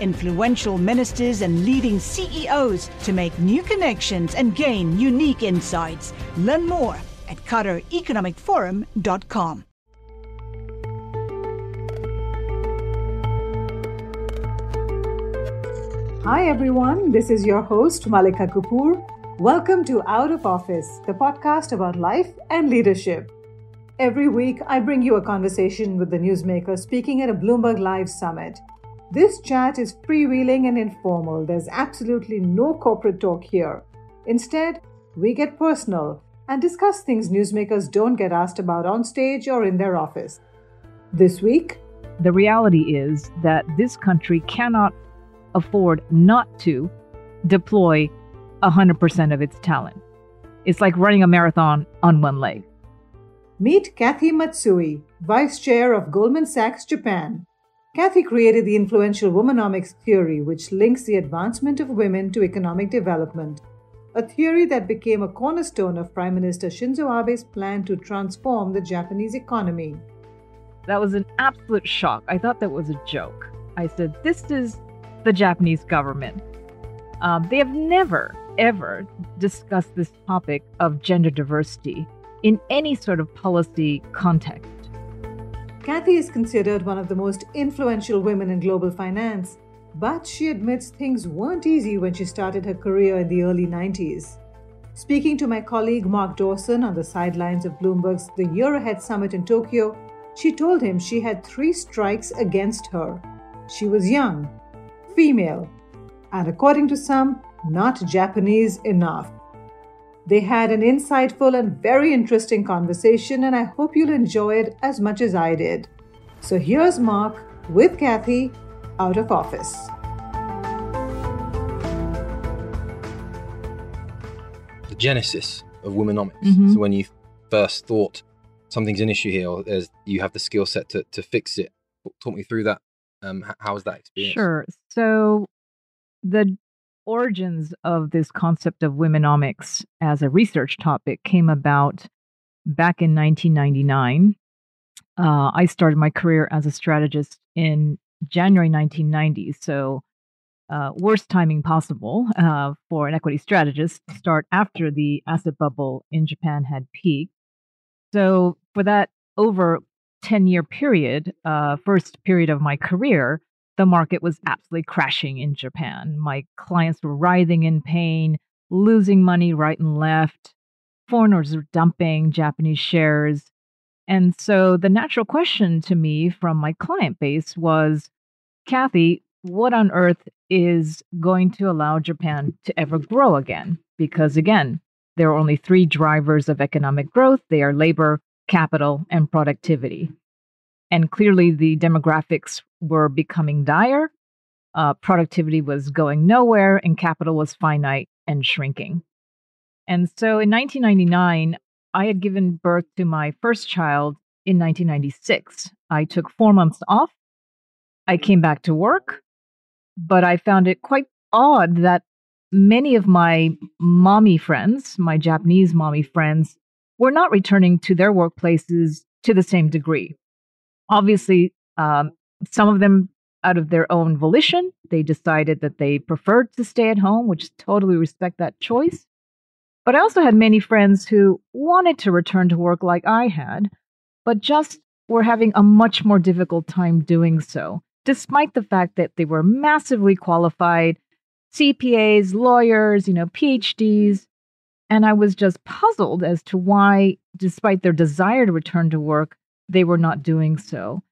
influential ministers, and leading CEOs to make new connections and gain unique insights. Learn more at QatarEconomicForum.com. Hi everyone, this is your host Malika Kapoor. Welcome to Out of Office, the podcast about life and leadership. Every week, I bring you a conversation with the newsmaker speaking at a Bloomberg Live summit. This chat is freewheeling and informal. There's absolutely no corporate talk here. Instead, we get personal and discuss things newsmakers don't get asked about on stage or in their office. This week, the reality is that this country cannot afford not to deploy 100% of its talent. It's like running a marathon on one leg. Meet Kathy Matsui, Vice Chair of Goldman Sachs Japan. Kathy created the influential womenomics theory, which links the advancement of women to economic development, a theory that became a cornerstone of Prime Minister Shinzo Abe's plan to transform the Japanese economy. That was an absolute shock. I thought that was a joke. I said, This is the Japanese government. Um, they have never, ever discussed this topic of gender diversity in any sort of policy context. Kathy is considered one of the most influential women in global finance, but she admits things weren't easy when she started her career in the early 90s. Speaking to my colleague Mark Dawson on the sidelines of Bloomberg's The Year Ahead Summit in Tokyo, she told him she had three strikes against her. She was young, female, and according to some, not Japanese enough. They had an insightful and very interesting conversation, and I hope you'll enjoy it as much as I did. So here's Mark with Kathy out of office. The genesis of womenomics. Mm-hmm. So when you first thought something's an issue here, or you have the skill set to, to fix it, talk me through that um, how was that experience? Sure. So the origins of this concept of womenomics as a research topic came about back in 1999. Uh, I started my career as a strategist in January 1990. So, uh, worst timing possible uh, for an equity strategist to start after the asset bubble in Japan had peaked. So, for that over 10 year period, uh, first period of my career, the market was absolutely crashing in Japan. My clients were writhing in pain, losing money right and left. Foreigners were dumping Japanese shares. And so the natural question to me from my client base was Kathy, what on earth is going to allow Japan to ever grow again? Because again, there are only three drivers of economic growth they are labor, capital, and productivity. And clearly, the demographics were becoming dire. Uh, productivity was going nowhere, and capital was finite and shrinking. And so in 1999, I had given birth to my first child in 1996. I took four months off. I came back to work, but I found it quite odd that many of my mommy friends, my Japanese mommy friends, were not returning to their workplaces to the same degree. Obviously, um, some of them out of their own volition, they decided that they preferred to stay at home, which totally respect that choice. But I also had many friends who wanted to return to work like I had, but just were having a much more difficult time doing so, despite the fact that they were massively qualified CPAs, lawyers, you know, PhDs, And I was just puzzled as to why, despite their desire to return to work, they were not doing so.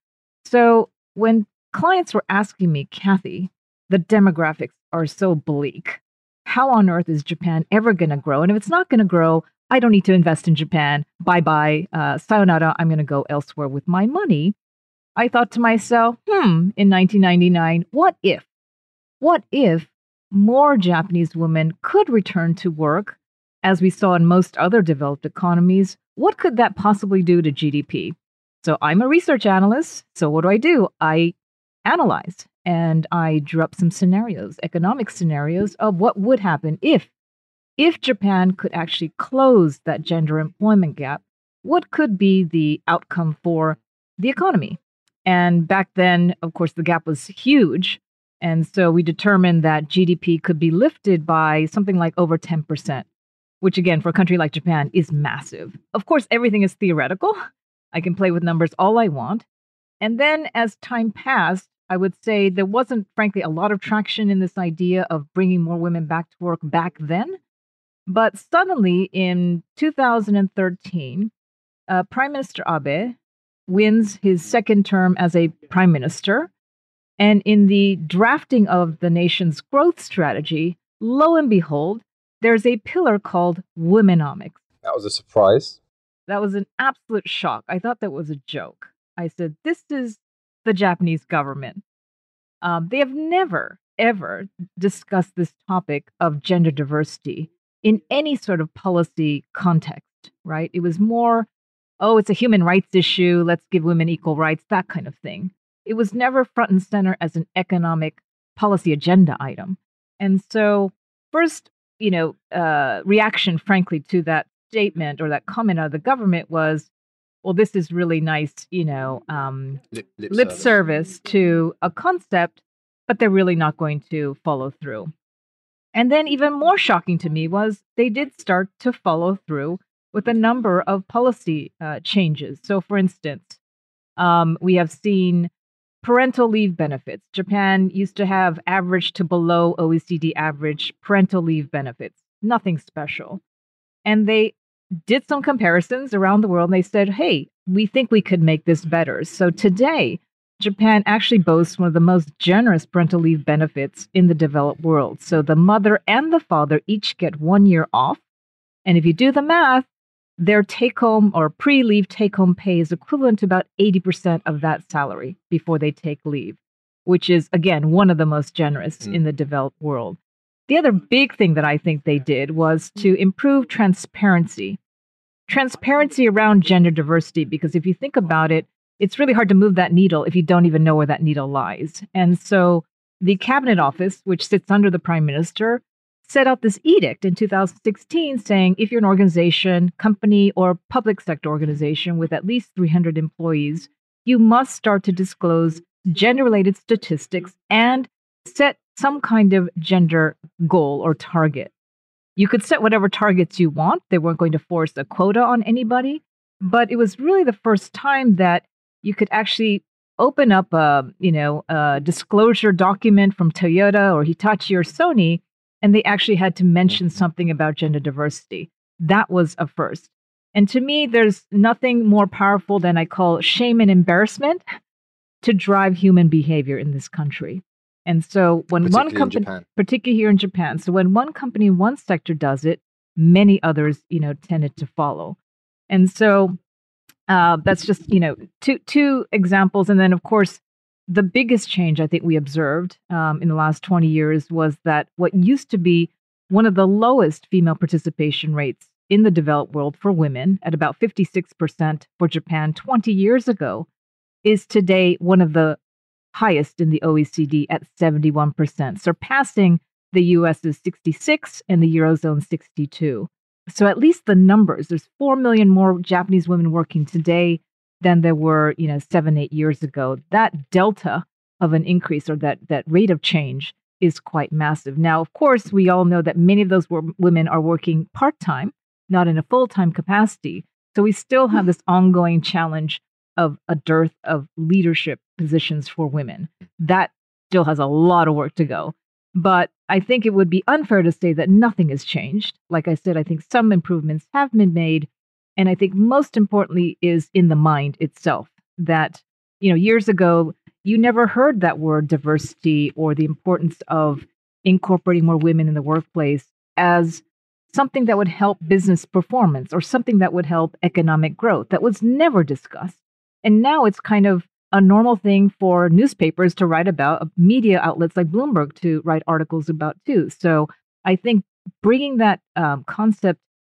So when clients were asking me, Kathy, the demographics are so bleak. How on earth is Japan ever going to grow? And if it's not going to grow, I don't need to invest in Japan. Bye bye. Uh, sayonara. I'm going to go elsewhere with my money. I thought to myself, hmm, in 1999, what if? What if more Japanese women could return to work, as we saw in most other developed economies? What could that possibly do to GDP? So I'm a research analyst. So what do I do? I analyze and I drew up some scenarios, economic scenarios of what would happen if if Japan could actually close that gender employment gap, what could be the outcome for the economy? And back then, of course, the gap was huge. And so we determined that GDP could be lifted by something like over 10%, which again, for a country like Japan, is massive. Of course, everything is theoretical. I can play with numbers all I want. And then as time passed, I would say there wasn't, frankly, a lot of traction in this idea of bringing more women back to work back then. But suddenly in 2013, uh, Prime Minister Abe wins his second term as a prime minister. And in the drafting of the nation's growth strategy, lo and behold, there's a pillar called Womenomics. That was a surprise. That was an absolute shock. I thought that was a joke. I said, This is the Japanese government. Um, they have never, ever discussed this topic of gender diversity in any sort of policy context, right? It was more oh, it's a human rights issue, let's give women equal rights, that kind of thing. It was never front and center as an economic policy agenda item. And so, first, you know, uh, reaction, frankly, to that statement or that comment out of the government was, well, this is really nice, you know, um, lip, lip, lip service. service to a concept, but they're really not going to follow through. And then, even more shocking to me was they did start to follow through with a number of policy uh, changes. So, for instance, um, we have seen parental leave benefits. Japan used to have average to below OECD average parental leave benefits, nothing special. And they did some comparisons around the world and they said, hey, we think we could make this better. So today, Japan actually boasts one of the most generous parental leave benefits in the developed world. So the mother and the father each get one year off. And if you do the math, their take home or pre leave take home pay is equivalent to about 80% of that salary before they take leave, which is, again, one of the most generous mm. in the developed world. The other big thing that I think they did was to improve transparency. Transparency around gender diversity, because if you think about it, it's really hard to move that needle if you don't even know where that needle lies. And so the Cabinet Office, which sits under the Prime Minister, set out this edict in 2016 saying if you're an organization, company, or public sector organization with at least 300 employees, you must start to disclose gender related statistics and set some kind of gender goal or target. You could set whatever targets you want. They weren't going to force a quota on anybody, but it was really the first time that you could actually open up a, you know, a disclosure document from Toyota or Hitachi or Sony and they actually had to mention mm-hmm. something about gender diversity. That was a first. And to me, there's nothing more powerful than I call shame and embarrassment to drive human behavior in this country. And so when one company, particularly here in Japan, so when one company, one sector does it, many others, you know, tended to follow. And so uh, that's just, you know, two two examples. And then of course, the biggest change I think we observed um, in the last 20 years was that what used to be one of the lowest female participation rates in the developed world for women, at about 56% for Japan 20 years ago, is today one of the highest in the OECD at 71%, surpassing the US's 66 and the Eurozone 62. So at least the numbers, there's 4 million more Japanese women working today than there were, you know, seven, eight years ago. That delta of an increase or that that rate of change is quite massive. Now, of course, we all know that many of those women are working part time, not in a full time capacity. So we still have this ongoing challenge of a dearth of leadership positions for women. Mm. That still has a lot of work to go. But I think it would be unfair to say that nothing has changed. Like I said, I think some improvements have been made. And I think most importantly is in the mind itself that, you know, years ago, you never heard that word diversity or the importance of incorporating more women in the workplace as something that would help business performance or something that would help economic growth. That was never discussed. And now it's kind of a normal thing for newspapers to write about, uh, media outlets like Bloomberg to write articles about too. So I think bringing that um, concept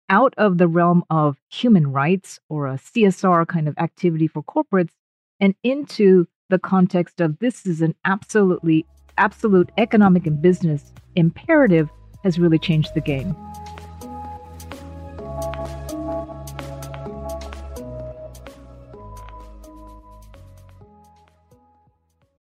out of the realm of human rights or a CSR kind of activity for corporates and into the context of this is an absolutely absolute economic and business imperative has really changed the game.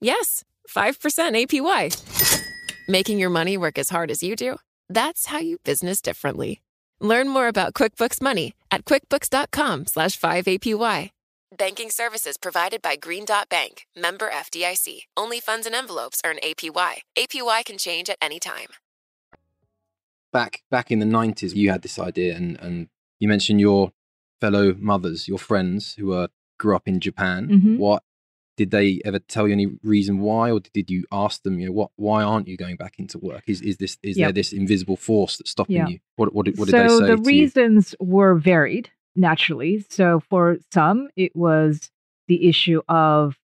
Yes, 5% APY. Making your money work as hard as you do? That's how you business differently. Learn more about QuickBooks Money at quickbooks.com slash 5APY. Banking services provided by Green Dot Bank, member FDIC. Only funds and envelopes earn APY. APY can change at any time. Back back in the 90s, you had this idea, and, and you mentioned your fellow mothers, your friends who were grew up in Japan. Mm-hmm. What did they ever tell you any reason why, or did you ask them, you know, what, why aren't you going back into work? Is is this is yep. there this invisible force that's stopping yep. you? What what, what did so they say? So the reasons you? were varied naturally. So for some, it was the issue of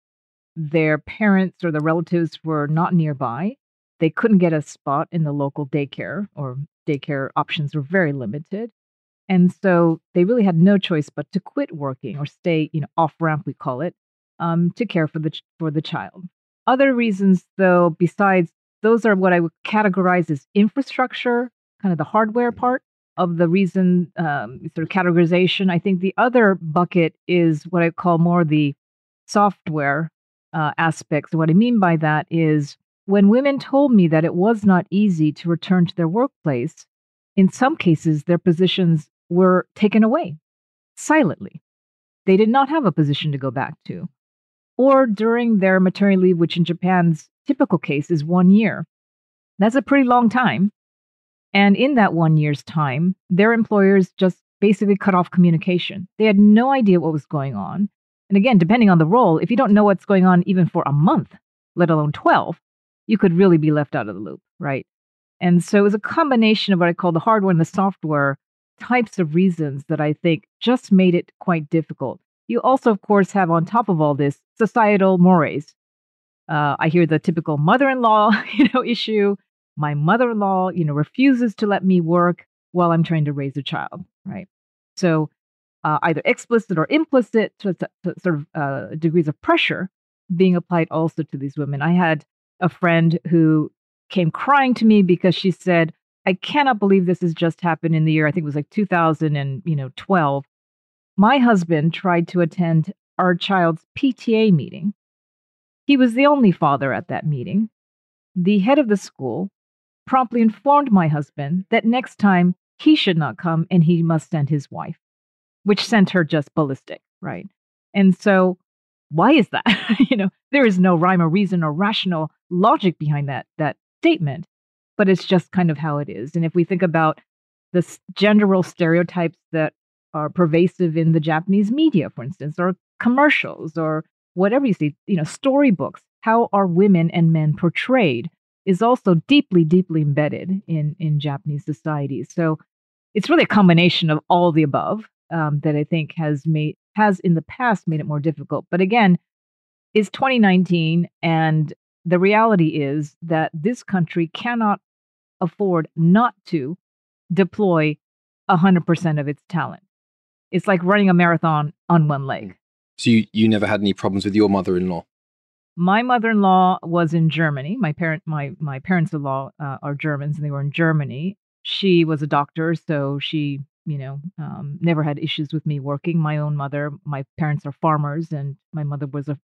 their parents or the relatives were not nearby. They couldn't get a spot in the local daycare, or daycare options were very limited. And so they really had no choice but to quit working or stay, you know, off ramp, we call it, um, to care for the ch- for the child. Other reasons, though, besides those are what I would categorize as infrastructure, kind of the hardware part of the reason um, sort of categorization. I think the other bucket is what I call more the software uh, aspects. What I mean by that is when women told me that it was not easy to return to their workplace, in some cases their positions were taken away silently. They did not have a position to go back to or during their maternity leave, which in Japan's typical case is one year. That's a pretty long time. And in that one year's time, their employers just basically cut off communication. They had no idea what was going on. And again, depending on the role, if you don't know what's going on even for a month, let alone 12, you could really be left out of the loop, right? And so it was a combination of what I call the hardware and the software types of reasons that I think just made it quite difficult. You also, of course, have on top of all this societal mores. Uh, I hear the typical mother-in-law, you know, issue. My mother-in-law, you know, refuses to let me work while I'm trying to raise a child, right? So, uh, either explicit or implicit to, to, to sort of uh, degrees of pressure being applied also to these women. I had a friend who came crying to me because she said, "I cannot believe this has just happened in the year I think it was like 2000 and you know 12 my husband tried to attend our child's PTA meeting. He was the only father at that meeting. The head of the school promptly informed my husband that next time he should not come and he must send his wife, which sent her just ballistic, right? And so, why is that? you know, there is no rhyme or reason or rational logic behind that that statement, but it's just kind of how it is. And if we think about the general stereotypes that are pervasive in the Japanese media, for instance, or commercials, or whatever you see, you know, storybooks. How are women and men portrayed is also deeply, deeply embedded in in Japanese society. So it's really a combination of all the above um, that I think has made has in the past made it more difficult. But again, it's 2019, and the reality is that this country cannot afford not to deploy 100% of its talent. It's like running a marathon on one leg. So you, you never had any problems with your mother-in-law? My mother-in-law was in Germany. My parent, my my parents-in-law uh, are Germans, and they were in Germany. She was a doctor, so she, you know, um, never had issues with me working. My own mother, my parents are farmers, and my mother was a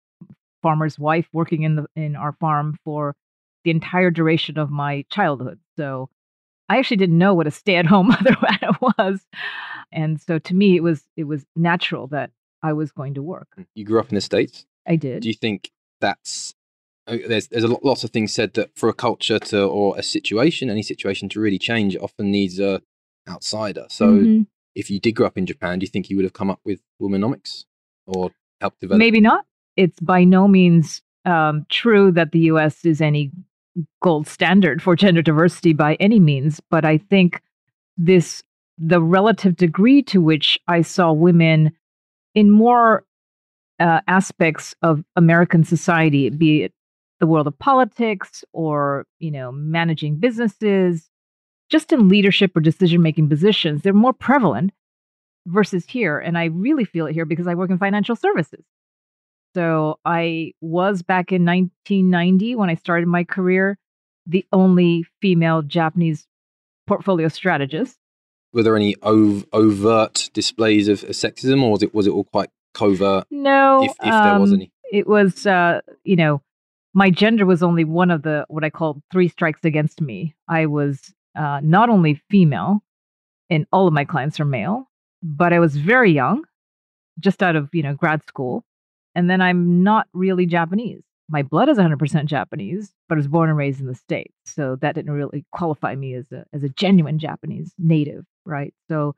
farmer's wife working in the in our farm for the entire duration of my childhood. So I actually didn't know what a stay-at-home mother was. And so to me it was it was natural that I was going to work. Mm, you grew up in the States? I did. Do you think that's uh, there's there's a lot, lots of things said that for a culture to or a situation, any situation to really change, it often needs a outsider. So mm-hmm. if you did grow up in Japan, do you think you would have come up with womenomics or helped develop? Maybe not. It's by no means um, true that the U.S. is any gold standard for gender diversity by any means, but I think this the relative degree to which I saw women in more uh, aspects of American society, be it the world of politics or you know managing businesses, just in leadership or decision making positions, they're more prevalent versus here. And I really feel it here because I work in financial services. So I was back in 1990 when I started my career, the only female Japanese portfolio strategist. Were there any ov- overt displays of, of, sexism, or was it was it all quite covert? No, if, if there was um, any. It was, uh, you know, my gender was only one of the what I call three strikes against me. I was uh, not only female, and all of my clients are male, but I was very young, just out of you know grad school and then I'm not really Japanese. My blood is 100% Japanese, but I was born and raised in the States. So that didn't really qualify me as a, as a genuine Japanese native, right? So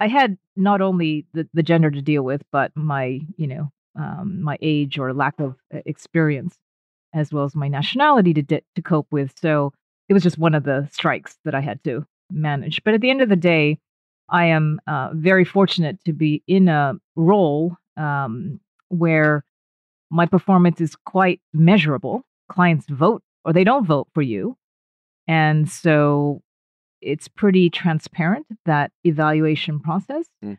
I had not only the, the gender to deal with, but my, you know, um, my age or lack of uh, experience, as well as my nationality to, to cope with. So it was just one of the strikes that I had to manage. But at the end of the day, I am uh, very fortunate to be in a role um, where my performance is quite measurable. Clients vote or they don't vote for you. And so it's pretty transparent, that evaluation process, mm.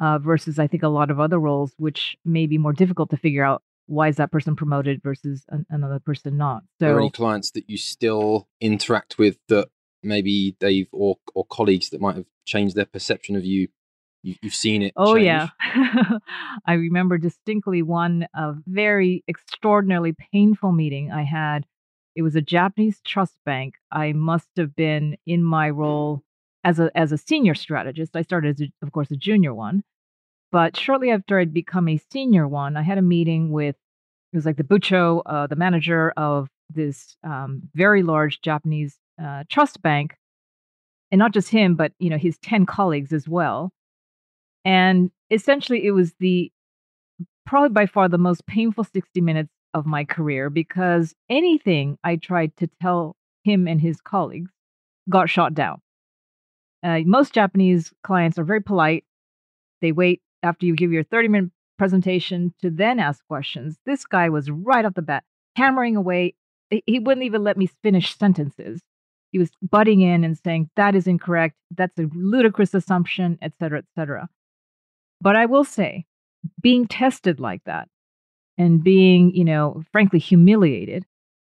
uh, versus I think a lot of other roles, which may be more difficult to figure out why is that person promoted versus an, another person not. So, are there any clients that you still interact with that maybe they've or or colleagues that might have changed their perception of you you, have seen it. Oh change. yeah, I remember distinctly one a very extraordinarily painful meeting I had. It was a Japanese trust bank. I must have been in my role as a as a senior strategist. I started as, a, of course, a junior one, but shortly after I'd become a senior one, I had a meeting with it was like the bucho, uh, the manager of this um, very large Japanese uh, trust bank, and not just him, but you know his ten colleagues as well. And essentially, it was the probably by far the most painful 60 minutes of my career because anything I tried to tell him and his colleagues got shot down. Uh, most Japanese clients are very polite. They wait after you give your 30 minute presentation to then ask questions. This guy was right off the bat hammering away. He wouldn't even let me finish sentences. He was butting in and saying, that is incorrect. That's a ludicrous assumption, et cetera, et cetera. But I will say, being tested like that and being, you know, frankly humiliated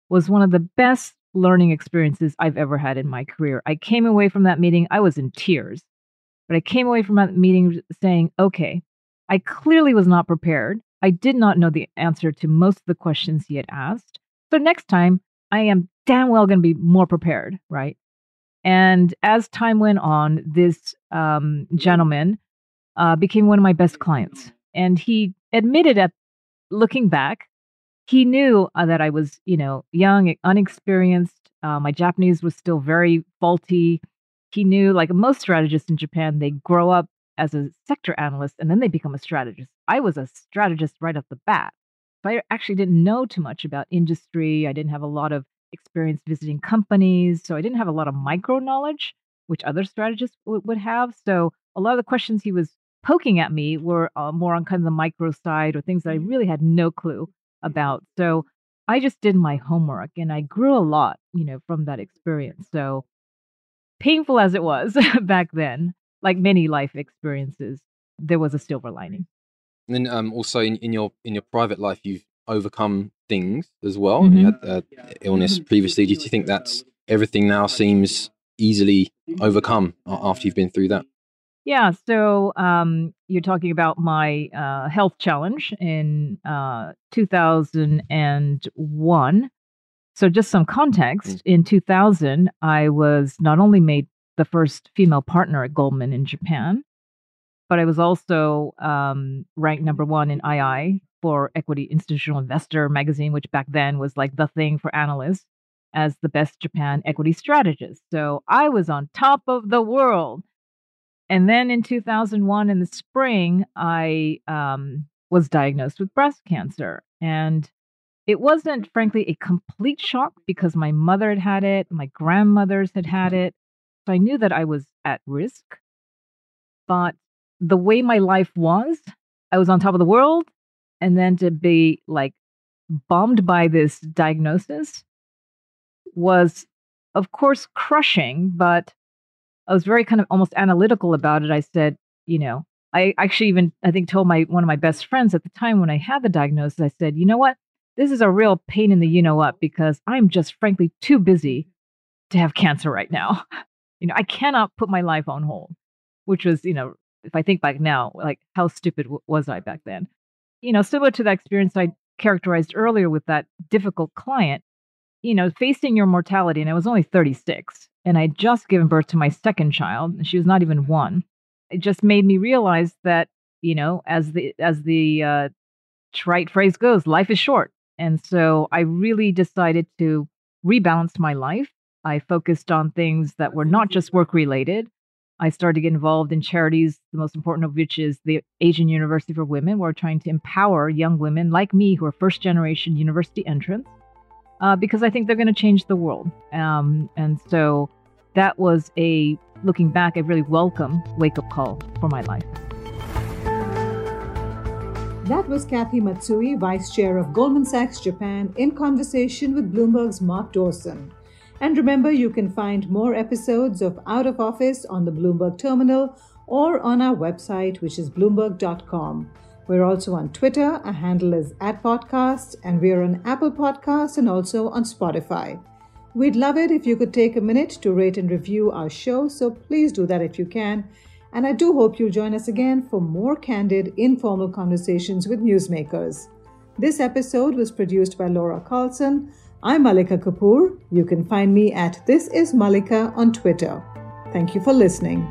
was one of the best learning experiences I've ever had in my career. I came away from that meeting, I was in tears, but I came away from that meeting saying, okay, I clearly was not prepared. I did not know the answer to most of the questions he had asked. So next time, I am damn well going to be more prepared, right? And as time went on, this um, gentleman uh, became one of my best clients. And he admitted at looking back, he knew uh, that I was, you know, young, unexperienced. Uh, my Japanese was still very faulty. He knew, like most strategists in Japan, they grow up as a sector analyst and then they become a strategist. I was a strategist right off the bat. So I actually didn't know too much about industry. I didn't have a lot of experience visiting companies. So I didn't have a lot of micro knowledge, which other strategists w- would have. So a lot of the questions he was poking at me were uh, more on kind of the micro side or things that I mm-hmm. really had no clue about. So I just did my homework and I grew a lot, you know, from that experience. So painful as it was back then, like many life experiences, there was a silver lining. And then um, also in, in your in your private life, you've overcome things as well. Mm-hmm. You had uh, illness previously. Do you think that's everything now seems easily overcome after you've been through that? Yeah, so um, you're talking about my uh, health challenge in uh, 2001. So, just some context mm. in 2000, I was not only made the first female partner at Goldman in Japan, but I was also um, ranked number one in II for Equity Institutional Investor magazine, which back then was like the thing for analysts as the best Japan equity strategist. So I was on top of the world. And then in 2001, in the spring, I um, was diagnosed with breast cancer. And it wasn't, frankly, a complete shock because my mother had had it, my grandmothers had had it. So I knew that I was at risk. But the way my life was, I was on top of the world. And then to be like bombed by this diagnosis was, of course, crushing, but I was very kind of almost analytical about it. I said, you know, I actually even I think told my one of my best friends at the time when I had the diagnosis, I said, you know what? This is a real pain in the you know what because I'm just frankly too busy to have cancer right now. you know, I cannot put my life on hold, which was, you know, if I think back now, like how stupid w- was I back then? You know, similar to that experience I characterized earlier with that difficult client, you know, facing your mortality, and I was only 36, and I'd just given birth to my second child, and she was not even one. It just made me realize that, you know, as the as the uh, trite phrase goes, life is short, and so I really decided to rebalance my life. I focused on things that were not just work related. I started to get involved in charities, the most important of which is the Asian University for Women. We're trying to empower young women like me who are first generation university entrants uh, because I think they're going to change the world. Um, and so that was a, looking back, a really welcome wake up call for my life. That was Kathy Matsui, Vice Chair of Goldman Sachs Japan, in conversation with Bloomberg's Mark Dawson. And remember, you can find more episodes of Out of Office on the Bloomberg Terminal or on our website, which is bloomberg.com. We're also on Twitter. Our handle is at podcast, and we're on Apple Podcasts and also on Spotify. We'd love it if you could take a minute to rate and review our show, so please do that if you can. And I do hope you'll join us again for more candid, informal conversations with newsmakers. This episode was produced by Laura Carlson. I'm Malika Kapoor. You can find me at This Is Malika on Twitter. Thank you for listening.